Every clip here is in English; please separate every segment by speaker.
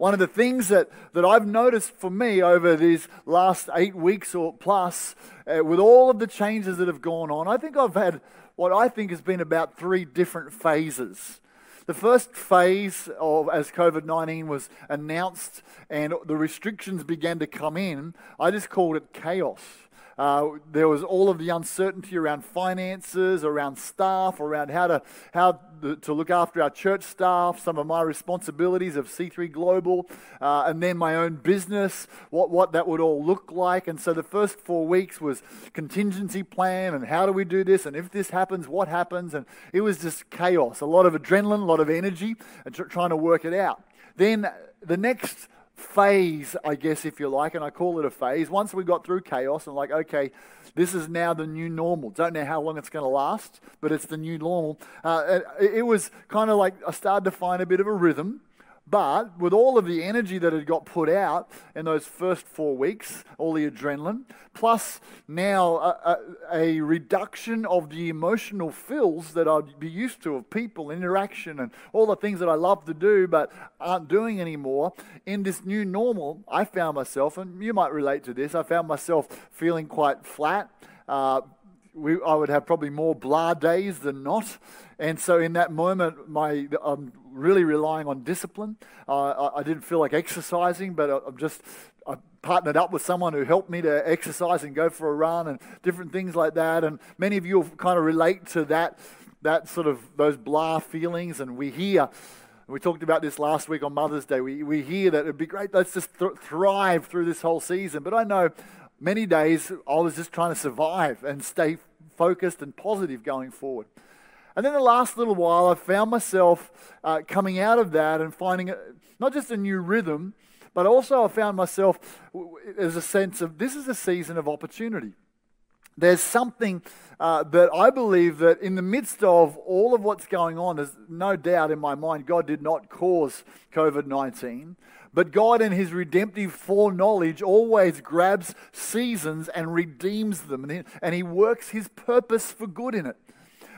Speaker 1: one of the things that, that I've noticed for me over these last eight weeks or plus, uh, with all of the changes that have gone on, I think I've had what I think has been about three different phases. The first phase of as COVID 19 was announced and the restrictions began to come in, I just called it chaos. Uh, there was all of the uncertainty around finances, around staff, around how to how to look after our church staff, some of my responsibilities of C3 Global, uh, and then my own business, what what that would all look like. And so the first four weeks was contingency plan and how do we do this, and if this happens, what happens, and it was just chaos, a lot of adrenaline, a lot of energy, and tr- trying to work it out. Then the next phase, I guess, if you like, and I call it a phase. Once we got through chaos and like, okay, this is now the new normal. Don't know how long it's going to last, but it's the new normal. Uh, it, it was kind of like I started to find a bit of a rhythm. But with all of the energy that had got put out in those first four weeks, all the adrenaline, plus now a, a, a, reduction of the emotional fills that I'd be used to of people, interaction, and all the things that I love to do but aren't doing anymore, in this new normal, I found myself, and you might relate to this, I found myself feeling quite flat. Uh, we, I would have probably more blah days than not. And so in that moment, my, I'm really relying on discipline. Uh, I, I, didn't feel like exercising, but I, I'm just I partnered up with someone who helped me to exercise and go for a run and different things like that. And many of you will kind of relate to that, that sort of those blah feelings. And we hear, we talked about this last week on Mother's Day. We, we hear that it'd be great, let's just th- thrive through this whole season. But I know many days I was just trying to survive and stay focused and positive going forward. And then the last little while, I found myself uh, coming out of that and finding not just a new rhythm, but also I found myself as a sense of this is a season of opportunity. There's something uh, that I believe that in the midst of all of what's going on, there's no doubt in my mind God did not cause COVID 19. But God, in His redemptive foreknowledge, always grabs seasons and redeems them, and he, and he works His purpose for good in it.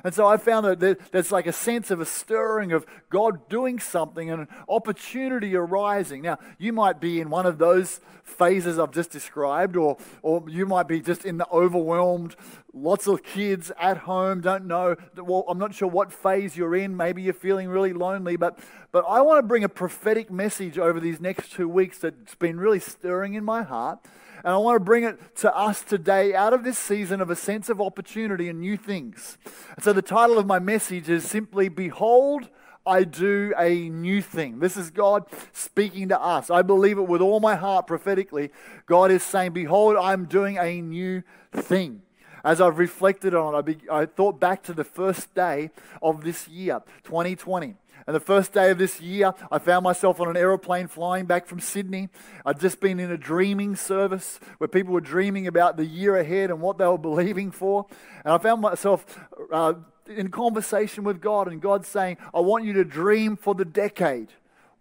Speaker 1: And so I found that there's like a sense of a stirring of God doing something and an opportunity arising. Now, you might be in one of those phases I've just described, or, or you might be just in the overwhelmed, lots of kids at home, don't know. Well, I'm not sure what phase you're in. Maybe you're feeling really lonely, but, but I want to bring a prophetic message over these next two weeks that's been really stirring in my heart. And I want to bring it to us today out of this season of a sense of opportunity and new things. So the title of my message is simply Behold, I do a new thing. This is God speaking to us. I believe it with all my heart prophetically. God is saying, Behold, I'm doing a new thing. As I've reflected on it, I, be, I thought back to the first day of this year, 2020. And the first day of this year, I found myself on an aeroplane flying back from Sydney. I'd just been in a dreaming service where people were dreaming about the year ahead and what they were believing for. And I found myself uh, in conversation with God, and God saying, I want you to dream for the decade.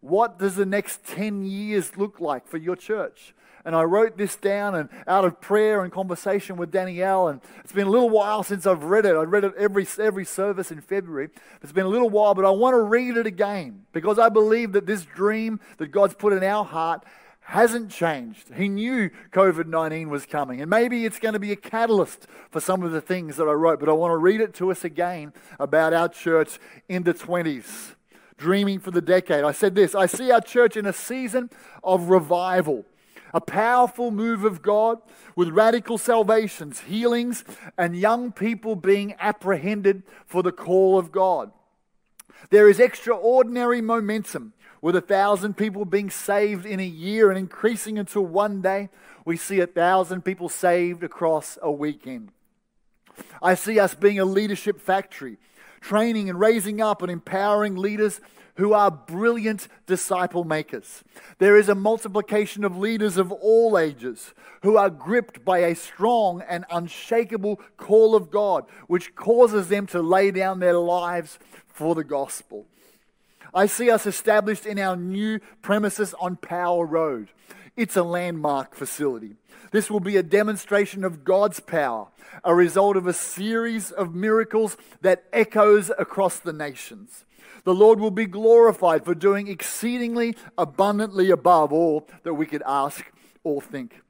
Speaker 1: What does the next 10 years look like for your church? And I wrote this down and out of prayer and conversation with Danielle. And it's been a little while since I've read it. I read it every, every service in February. It's been a little while, but I want to read it again because I believe that this dream that God's put in our heart hasn't changed. He knew COVID 19 was coming, and maybe it's going to be a catalyst for some of the things that I wrote, but I want to read it to us again about our church in the 20s, dreaming for the decade. I said this I see our church in a season of revival a powerful move of God with radical salvations, healings, and young people being apprehended for the call of God. There is extraordinary momentum with a thousand people being saved in a year and increasing until one day we see a thousand people saved across a weekend. I see us being a leadership factory, training and raising up and empowering leaders who are brilliant disciple makers. There is a multiplication of leaders of all ages who are gripped by a strong and unshakable call of God, which causes them to lay down their lives for the gospel. I see us established in our new premises on Power Road. It's a landmark facility. This will be a demonstration of God's power, a result of a series of miracles that echoes across the nations. The Lord will be glorified for doing exceedingly abundantly above all that we could ask or think.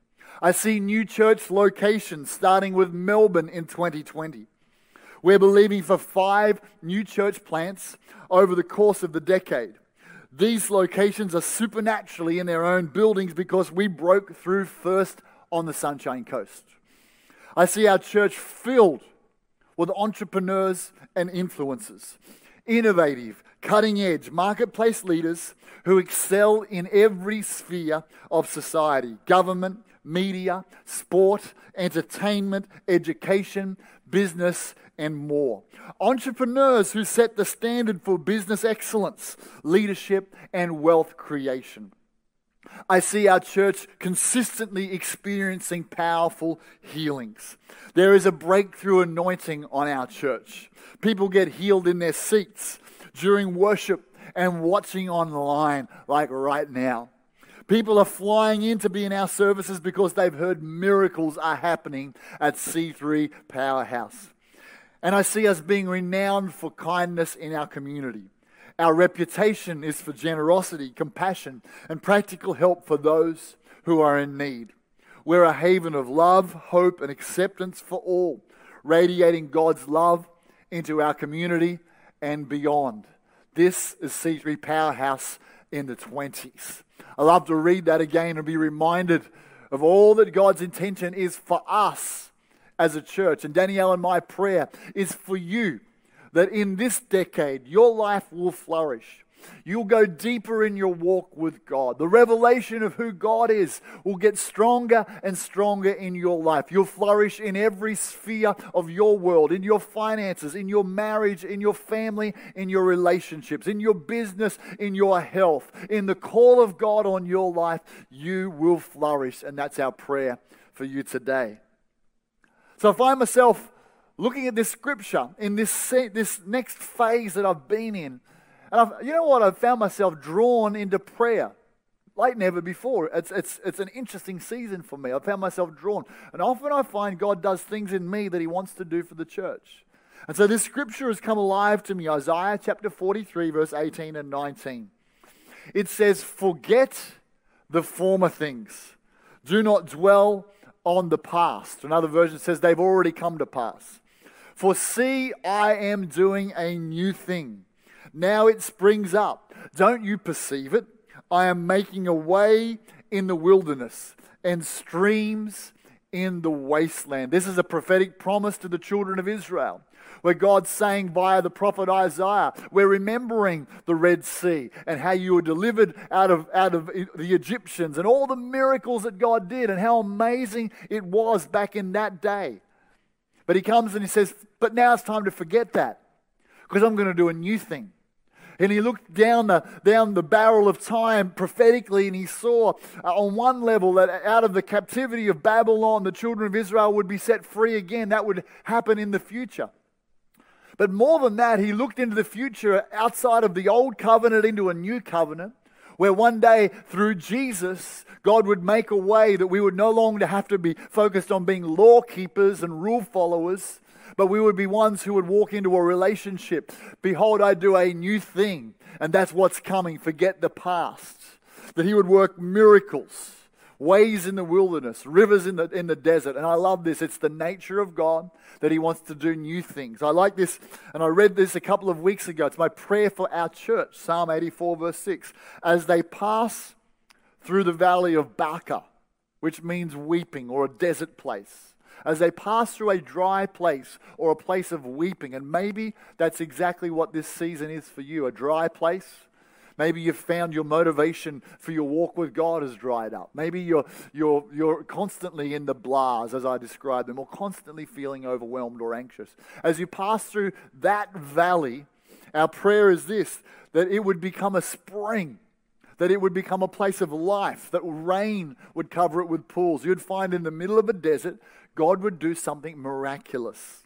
Speaker 1: I see new church locations starting with Melbourne in 2020. We're believing for five new church plants over the course of the decade. These locations are supernaturally in their own buildings because we broke through first on the Sunshine Coast. I see our church filled with entrepreneurs and influencers, innovative, cutting edge marketplace leaders who excel in every sphere of society government, media, sport, entertainment, education, business, and more. Entrepreneurs who set the standard for business excellence, leadership, and wealth creation. I see our church consistently experiencing powerful healings. There is a breakthrough anointing on our church. People get healed in their seats during worship and watching online, like right now. People are flying in to be in our services because they've heard miracles are happening at C3 Powerhouse. And I see us being renowned for kindness in our community. Our reputation is for generosity, compassion, and practical help for those who are in need. We're a haven of love, hope, and acceptance for all, radiating God's love into our community and beyond. This is C3 Powerhouse in the 20s. I love to read that again and be reminded of all that God's intention is for us as a church. And Danielle and my prayer is for you that in this decade your life will flourish You'll go deeper in your walk with God. The revelation of who God is will get stronger and stronger in your life. You'll flourish in every sphere of your world, in your finances, in your marriage, in your family, in your relationships, in your business, in your health. In the call of God on your life, you will flourish. And that's our prayer for you today. So I find myself looking at this scripture in this, this next phase that I've been in and I've, you know what? I've found myself drawn into prayer like never before. It's, it's, it's an interesting season for me. I found myself drawn. And often I find God does things in me that He wants to do for the church. And so this scripture has come alive to me Isaiah chapter 43, verse 18 and 19. It says, Forget the former things, do not dwell on the past. Another version says, They've already come to pass. For see, I am doing a new thing. Now it springs up. Don't you perceive it? I am making a way in the wilderness and streams in the wasteland. This is a prophetic promise to the children of Israel where God's saying via the prophet Isaiah, we're remembering the Red Sea and how you were delivered out of, out of the Egyptians and all the miracles that God did and how amazing it was back in that day. But he comes and he says, But now it's time to forget that because I'm going to do a new thing. And he looked down the, down the barrel of time prophetically and he saw uh, on one level that out of the captivity of Babylon, the children of Israel would be set free again. That would happen in the future. But more than that, he looked into the future outside of the old covenant into a new covenant where one day through Jesus, God would make a way that we would no longer have to be focused on being law keepers and rule followers, but we would be ones who would walk into a relationship. Behold, I do a new thing, and that's what's coming. Forget the past. That He would work miracles, ways in the wilderness, rivers in the, in the desert. And I love this. It's the nature of God that He wants to do new things. I like this, and I read this a couple of weeks ago. It's my prayer for our church, Psalm 84, verse 6. As they pass through the valley of Baca, which means weeping or a desert place as they pass through a dry place or a place of weeping. And maybe that's exactly what this season is for you a dry place. Maybe you've found your motivation for your walk with God has dried up. Maybe you're, you're, you're constantly in the blahs, as I described them, or constantly feeling overwhelmed or anxious. As you pass through that valley, our prayer is this that it would become a spring that it would become a place of life, that rain would cover it with pools. You'd find in the middle of a desert God would do something miraculous.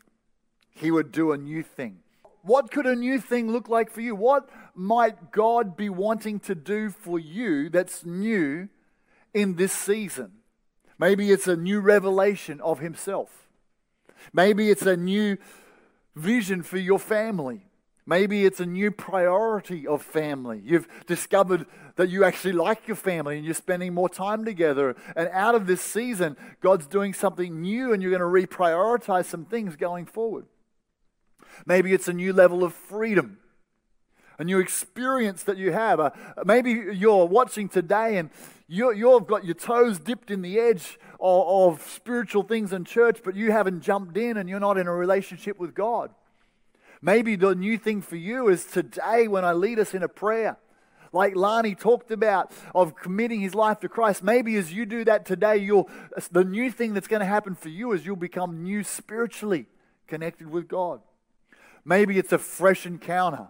Speaker 1: He would do a new thing. What could a new thing look like for you? What might God be wanting to do for you that's new in this season? Maybe it's a new revelation of Himself. Maybe it's a new vision for your family. Maybe it's a new priority of family. You've discovered that you actually like your family and you're spending more time together. And out of this season, God's doing something new and you're going to reprioritize some things going forward. Maybe it's a new level of freedom, a new experience that you have. Uh, maybe you're watching today and you, you've got your toes dipped in the edge of, of spiritual things in church, but you haven't jumped in and you're not in a relationship with God. Maybe the new thing for you is today when I lead us in a prayer, like Lani talked about, of committing his life to Christ. Maybe as you do that today, you'll, the new thing that's going to happen for you is you'll become new spiritually connected with God. Maybe it's a fresh encounter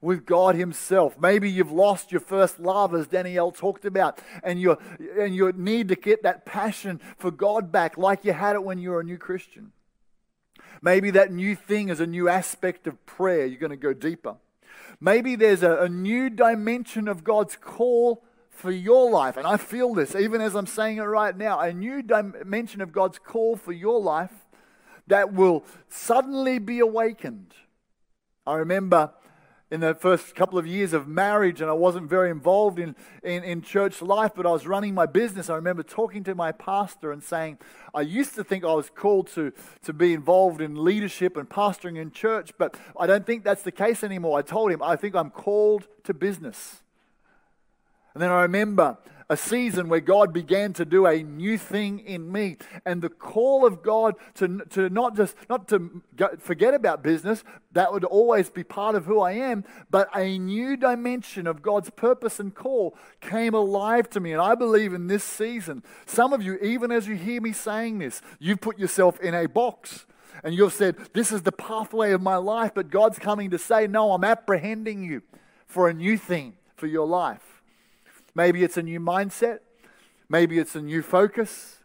Speaker 1: with God Himself. Maybe you've lost your first love, as Danielle talked about, and you and you need to get that passion for God back, like you had it when you were a new Christian. Maybe that new thing is a new aspect of prayer. You're going to go deeper. Maybe there's a, a new dimension of God's call for your life. And I feel this, even as I'm saying it right now, a new dimension of God's call for your life that will suddenly be awakened. I remember in the first couple of years of marriage, and I wasn't very involved in, in, in, church life, but I was running my business. I remember talking to my pastor and saying, I used to think I was called to, to be involved in leadership and pastoring in church, but I don't think that's the case anymore. I told him, I think I'm called to business. And then I remember a season where God began to do a new thing in me. And the call of God to, to not just not to forget about business, that would always be part of who I am, but a new dimension of God's purpose and call came alive to me. And I believe in this season, some of you, even as you hear me saying this, you've put yourself in a box and you've said, This is the pathway of my life, but God's coming to say, No, I'm apprehending you for a new thing for your life. Maybe it's a new mindset. Maybe it's a new focus.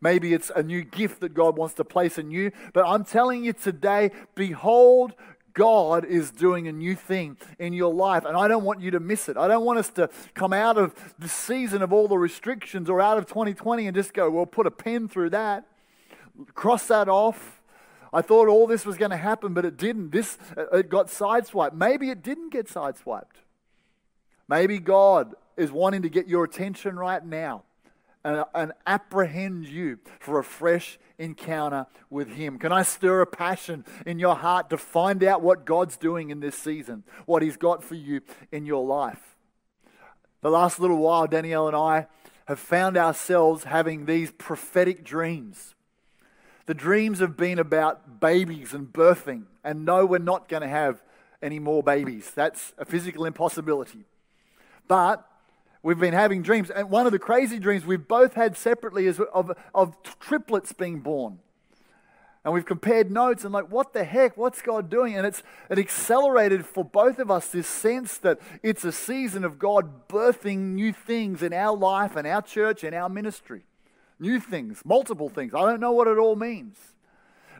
Speaker 1: Maybe it's a new gift that God wants to place in you. But I'm telling you today, behold, God is doing a new thing in your life, and I don't want you to miss it. I don't want us to come out of the season of all the restrictions or out of 2020 and just go, well, put a pen through that, cross that off. I thought all this was going to happen, but it didn't. This it got sideswiped. Maybe it didn't get sideswiped. Maybe God is wanting to get your attention right now and, and apprehend you for a fresh encounter with Him. Can I stir a passion in your heart to find out what God's doing in this season, what He's got for you in your life? The last little while, Danielle and I have found ourselves having these prophetic dreams. The dreams have been about babies and birthing, and no, we're not going to have any more babies. That's a physical impossibility. But We've been having dreams. And one of the crazy dreams we've both had separately is of, of triplets being born. And we've compared notes and like, what the heck? What's God doing? And it's it accelerated for both of us this sense that it's a season of God birthing new things in our life and our church and our ministry. New things, multiple things. I don't know what it all means.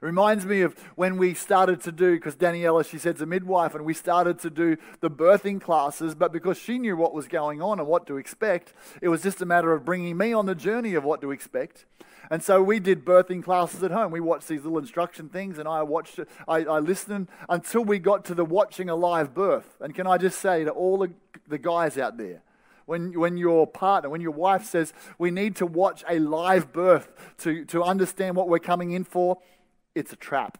Speaker 1: Reminds me of when we started to do, because Daniela, she said's a midwife, and we started to do the birthing classes, but because she knew what was going on and what to expect, it was just a matter of bringing me on the journey of what to expect. And so we did birthing classes at home. We watched these little instruction things, and I watched I, I listened until we got to the watching a live birth. And can I just say to all the, the guys out there, when, when your partner, when your wife says, we need to watch a live birth to, to understand what we're coming in for, it's a trap.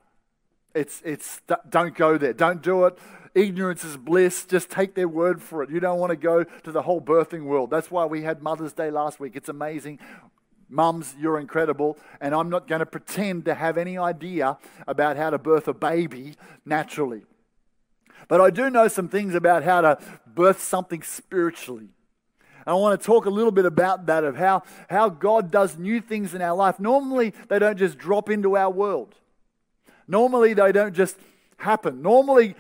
Speaker 1: It's, it's, don't go there. Don't do it. Ignorance is bliss. Just take their word for it. You don't want to go to the whole birthing world. That's why we had Mother's Day last week. It's amazing. Mums, you're incredible. And I'm not going to pretend to have any idea about how to birth a baby naturally. But I do know some things about how to birth something spiritually. And I want to talk a little bit about that of how, how God does new things in our life. Normally, they don't just drop into our world. Normally, they don't just happen. Normally,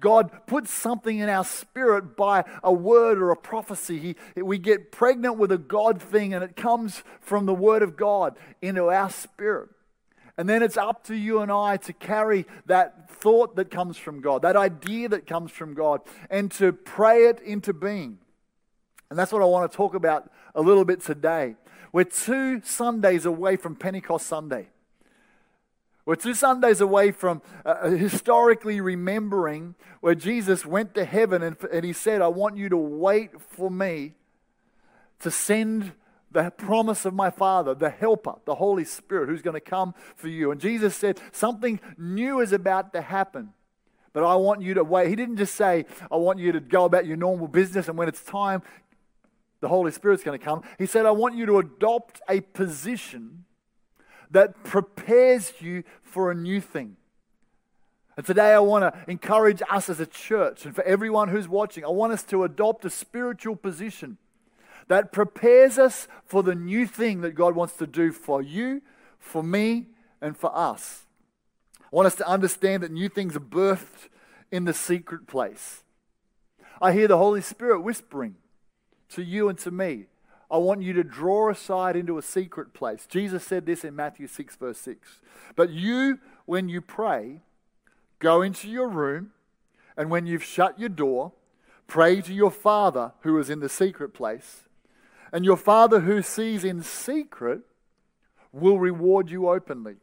Speaker 1: God puts something in our spirit by a word or a prophecy. He, we get pregnant with a God thing, and it comes from the Word of God into our spirit. And then it's up to you and I to carry that thought that comes from God, that idea that comes from God, and to pray it into being. And that's what I want to talk about a little bit today. We're two Sundays away from Pentecost Sunday. We're two Sundays away from uh, uh, historically remembering where Jesus went to heaven and, and he said, I want you to wait for me to send the promise of my Father, the Helper, the Holy Spirit, who's going to come for you. And Jesus said, Something new is about to happen. But I want you to wait. He didn't just say, I want you to go about your normal business, and when it's time, the Holy Spirit's going to come. He said, I want you to adopt a position that prepares you for a new thing. And today I want to encourage us as a church and for everyone who's watching, I want us to adopt a spiritual position that prepares us for the new thing that God wants to do for you, for me, and for us. I want us to understand that new things are birthed in the secret place. I hear the Holy Spirit whispering to you and to me I want you to draw aside into a secret place. Jesus said this in Matthew 6, verse 6. But you, when you pray, go into your room, and when you've shut your door, pray to your Father who is in the secret place. And your Father who sees in secret will reward you openly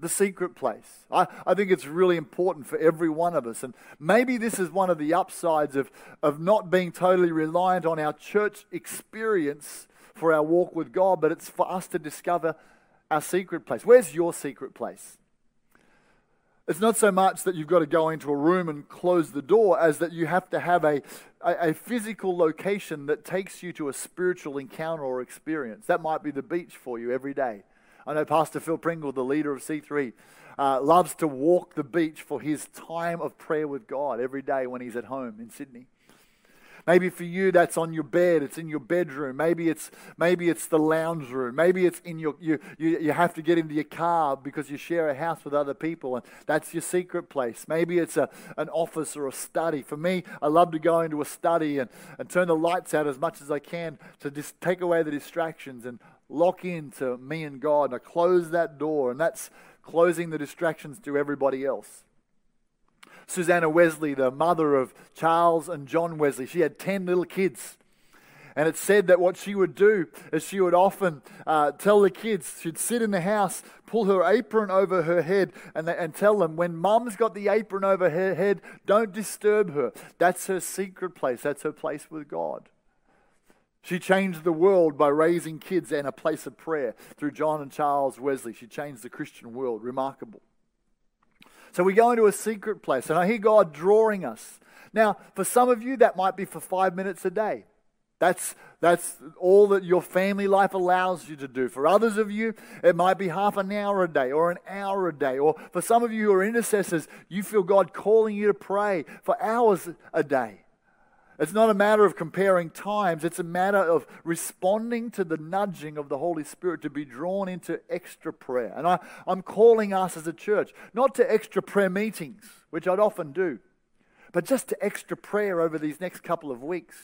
Speaker 1: the secret place. I, I think it's really important for every one of us. And maybe this is one of the upsides of, of not being totally reliant on our church experience for our walk with God, but it's for us to discover our secret place. Where's your secret place? It's not so much that you've got to go into a room and close the door as that you have to have a, a, a, physical location that takes you to a spiritual encounter or experience. That might be the beach for you every day. I know Pastor Phil Pringle, the leader of C3, uh, loves to walk the beach for his time of prayer with God every day when he's at home in Sydney. Maybe for you that's on your bed, it's in your bedroom. Maybe it's maybe it's the lounge room. Maybe it's in your you you, you have to get into your car because you share a house with other people and that's your secret place. Maybe it's a, an office or a study. For me, I love to go into a study and, and turn the lights out as much as I can to just take away the distractions and lock into me and God. And I close that door, and that's closing the distractions to everybody else. Susanna Wesley, the mother of Charles and John Wesley, she had 10 little kids. And it said that what she would do is she would often uh, tell the kids, she'd sit in the house, pull her apron over her head, and, and tell them, when mum's got the apron over her head, don't disturb her. That's her secret place, that's her place with God. She changed the world by raising kids in a place of prayer through John and Charles Wesley. She changed the Christian world. Remarkable. So we go into a secret place, and I hear God drawing us. Now, for some of you, that might be for five minutes a day. That's, that's all that your family life allows you to do. For others of you, it might be half an hour a day or an hour a day. Or for some of you who are intercessors, you feel God calling you to pray for hours a day. It's not a matter of comparing times, it's a matter of responding to the nudging of the Holy Spirit to be drawn into extra prayer. And I, I'm calling us as a church, not to extra prayer meetings, which I'd often do, but just to extra prayer over these next couple of weeks.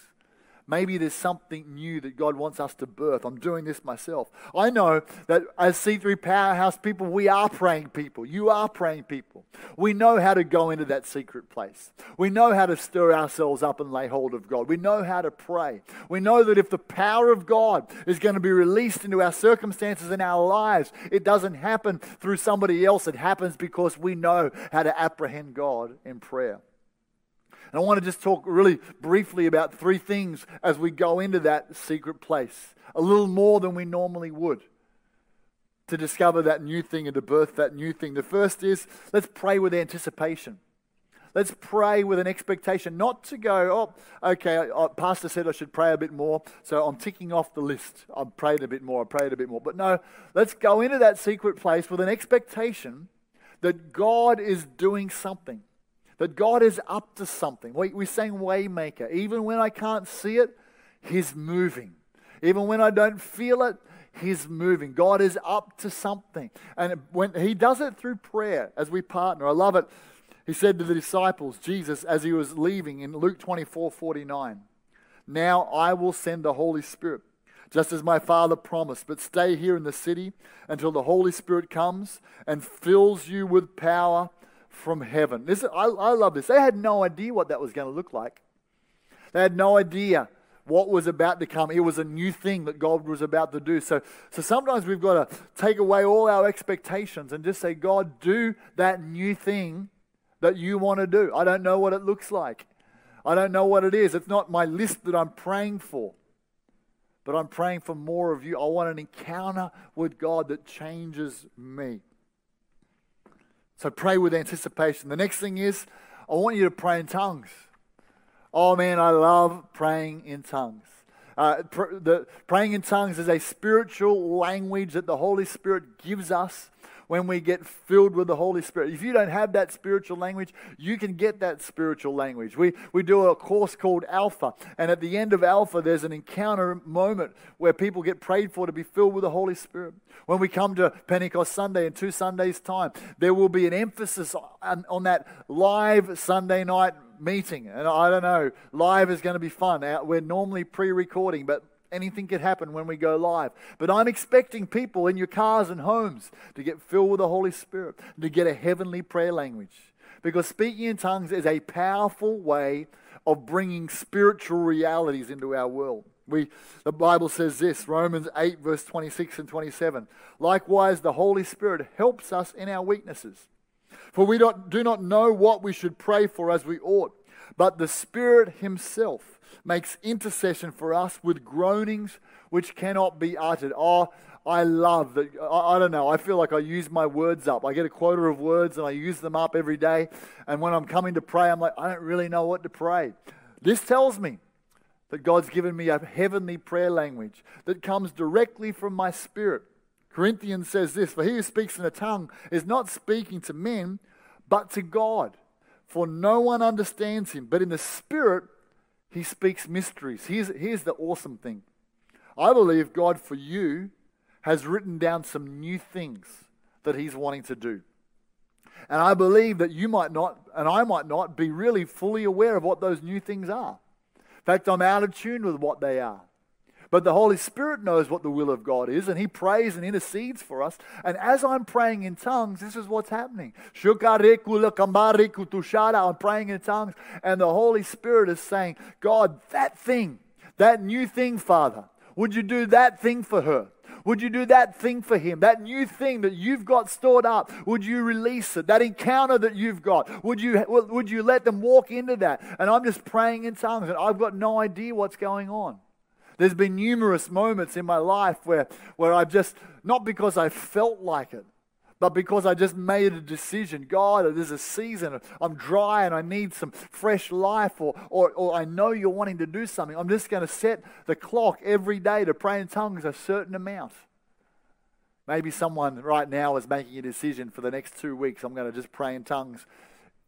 Speaker 1: Maybe there's something new that God wants us to birth. I'm doing this myself. I know that as C3 Powerhouse people, we are praying people. You are praying people. We know how to go into that secret place. We know how to stir ourselves up and lay hold of God. We know how to pray. We know that if the power of God is going to be released into our circumstances and our lives, it doesn't happen through somebody else. It happens because we know how to apprehend God in prayer. And I want to just talk really briefly about three things as we go into that secret place, a little more than we normally would to discover that new thing and to birth that new thing. The first is let's pray with anticipation. Let's pray with an expectation, not to go, oh, okay, uh, Pastor said I should pray a bit more, so I'm ticking off the list. I've prayed a bit more, I've prayed a bit more. But no, let's go into that secret place with an expectation that God is doing something that God is up to something. We, we sang Waymaker. Even when I can't see it, He's moving. Even when I don't feel it, He's moving. God is up to something. And when He does it through prayer as we partner, I love it. He said to the disciples, Jesus, as He was leaving in Luke 24 49, Now I will send the Holy Spirit just as my Father promised. But stay here in the city until the Holy Spirit comes and fills you with power from heaven. This, I, I love this. They had no idea what that was going to look like. They had no idea what was about to come. It was a new thing that God was about to do. So, so sometimes we've got to take away all our expectations and just say, God, do that new thing that you want to do. I don't know what it looks like. I don't know what it is. It's not my list that I'm praying for, but I'm praying for more of you. I want an encounter with God that changes me. So pray with anticipation. The next thing is, I want you to pray in tongues. Oh man, I love praying in tongues. Uh, pr- the, praying in tongues is a spiritual language that the Holy Spirit gives us when we get filled with the Holy Spirit. If you don't have that spiritual language, you can get that spiritual language. We, we do a course called Alpha, and at the end of Alpha, there's an encounter moment where people get prayed for to be filled with the Holy Spirit. When we come to Pentecost Sunday in two Sundays' time, there will be an emphasis on, on that live Sunday night meeting. And I don't know, live is going to be fun. Uh, we're normally pre recording, but anything could happen when we go live. But I'm expecting people in your cars and homes to get filled with the Holy Spirit, to get a heavenly prayer language. Because speaking in tongues is a powerful way of bringing spiritual realities into our world. We, the Bible says this, Romans 8, verse 26 and 27. Likewise, the Holy Spirit helps us in our weaknesses. For we do not know what we should pray for as we ought, but the Spirit Himself makes intercession for us with groanings which cannot be uttered. Oh, I love that. I, I, don't know. I feel like I use my words up. I get a quota of words and I use them up every day. And when I'm coming to pray, I'm like, I don't really know what to pray. This tells me that God's given me a heavenly prayer language that comes directly from my spirit. Corinthians says this For he who speaks in a tongue is not speaking to men, but to God. For no one understands him, but in the spirit he speaks mysteries. Here's, here's the awesome thing I believe God for you has written down some new things that he's wanting to do. And I believe that you might not, and I might not, be really fully aware of what those new things are. In fact, I'm out of tune with what they are. But the Holy Spirit knows what the will of God is, and He prays and intercedes for us. And as I'm praying in tongues, this is what's happening. I'm praying in tongues, and the Holy Spirit is saying, God, that thing, that new thing, Father, would you do that thing for her? Would you do that thing for him? That new thing that you've got stored up, would you release it? That encounter that you've got, would you, would you let them walk into that? And I'm just praying in tongues and I've got no idea what's going on. There's been numerous moments in my life where, where I've just, not because I felt like it, but because I just made a decision. God, there's a season, I'm dry and I need some fresh life, or, or, or I know you're wanting to do something. I'm just going to set the clock every day to pray in tongues a certain amount. Maybe someone right now is making a decision for the next two weeks. I'm going to just pray in tongues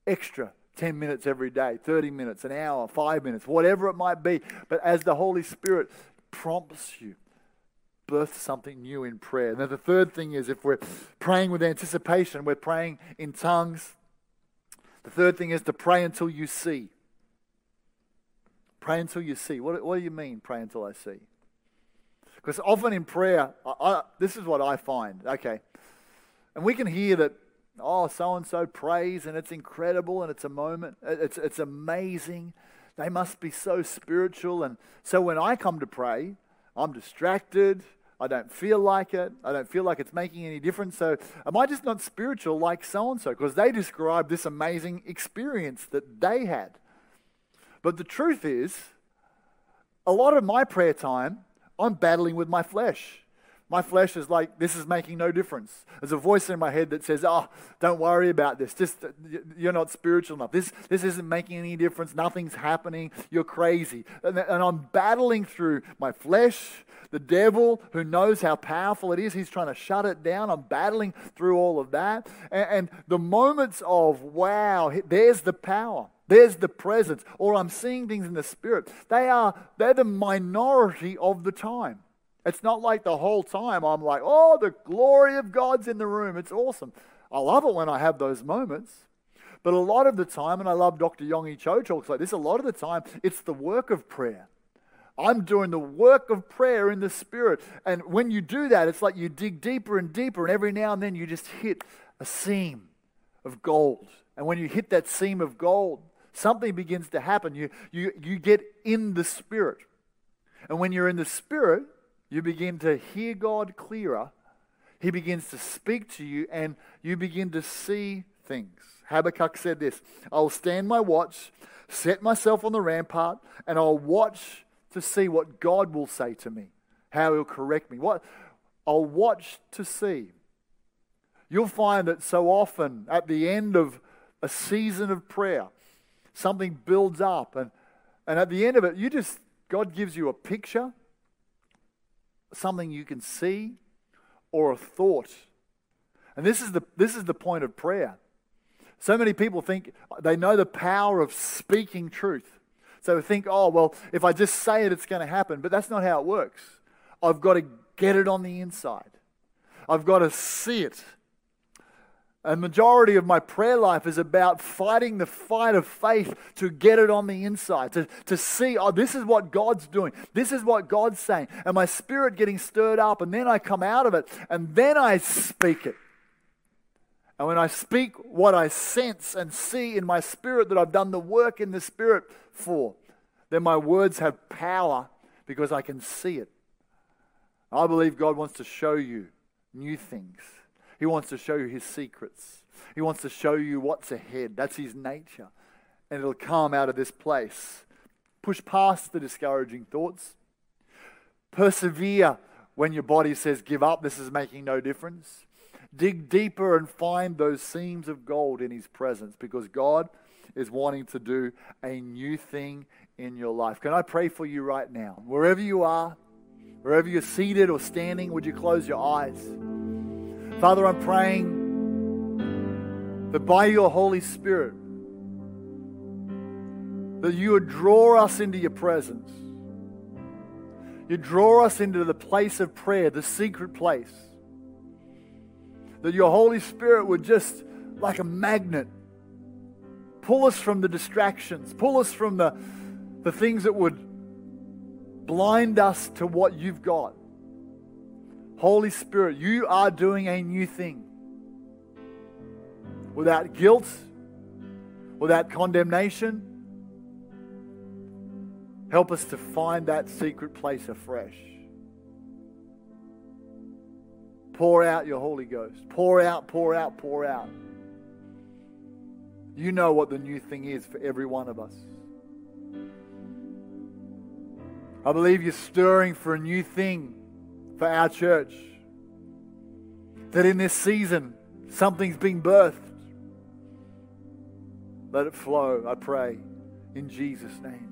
Speaker 1: extra 10 minutes every day, 30 minutes, an hour, five minutes, whatever it might be. But as the Holy Spirit prompts you, birth something new in prayer. Now, the third thing is if we're praying with anticipation, we're praying in tongues. The third thing is to pray until you see. Pray until you see. What, what do you mean, pray until I see? Because often in prayer, I, I, this is what I find. Okay. And we can hear that oh, so and so prays and it's incredible and it's a moment, uh, it's, it's amazing. They must be so spiritual. And so when I come to pray, I'm distracted. I don't feel like it. I don't feel like it's making any difference. So, am I just not spiritual like so and so? Because they describe this amazing experience that they had. But the truth is, a lot of my prayer time, I'm battling with my flesh. My flesh is like, this is making no difference. There's a voice in my head that says, oh, don't worry about this. Just, uh, you're not spiritual enough. This, this isn't making any difference. Nothing's happening. You're crazy. And, and I'm battling through my flesh, the devil, who knows how powerful it is. He's trying to shut it down. I'm battling through all of that. And, and the moments of, wow, there's the power. There's the presence, or I'm seeing things in the spirit. They are they're the minority of the time. It's not like the whole time I'm like, oh, the glory of God's in the room. It's awesome. I love it when I have those moments. But a lot of the time, and I love Dr. Yonggi Cho talks like this, a lot of the time, it's the work of prayer. I'm doing the work of prayer in the Spirit. And when you do that, it's like you dig deeper and deeper, and every now and then you just hit a seam of gold. And when you hit that seam of gold, something begins to happen. You, you, you get in the Spirit. And when you're in the Spirit, you begin to hear God clearer. He begins to speak to you, and you begin to see things. Habakkuk said this I'll stand my watch, set myself on the rampart, and I'll watch to see what God will say to me, how he'll correct me. What I'll watch to see. You'll find that so often at the end of a season of prayer, something builds up, and, and at the end of it, you just God gives you a picture, something you can see, or a thought. And this is the, this is the point of prayer. So many people think they know the power of speaking truth. So think, oh, well, if I just say it, it's going to happen. But that's not how it works. I've got to get it on the inside, I've got to see it. A majority of my prayer life is about fighting the fight of faith to get it on the inside, to, to see, oh, this is what God's doing. This is what God's saying. And my spirit getting stirred up, and then I come out of it, and then I speak it. And when I speak what I sense and see in my spirit that I've done the work in the spirit for, then my words have power because I can see it. I believe God wants to show you new things. He wants to show you his secrets. He wants to show you what's ahead. That's his nature. And it'll come out of this place. Push past the discouraging thoughts. Persevere when your body says, give up, this is making no difference. Dig deeper and find those seams of gold in His presence because God is wanting to do a new thing in your life. Can I pray for you right now? Wherever you are, wherever you're seated or standing, would you close your eyes? Father, I'm praying that by your Holy Spirit, that you would draw us into your presence. You draw us into the place of prayer, the secret place that your Holy Spirit would just, like a magnet, pull us from the distractions, pull us from the, the things that would blind us to what you've got. Holy Spirit, you are doing a new thing. Without guilt, without condemnation, help us to find that secret place afresh. Pour out your Holy Ghost. Pour out, pour out, pour out. You know what the new thing is for every one of us. I believe you're stirring for a new thing for our church. That in this season, something's being birthed. Let it flow, I pray, in Jesus' name.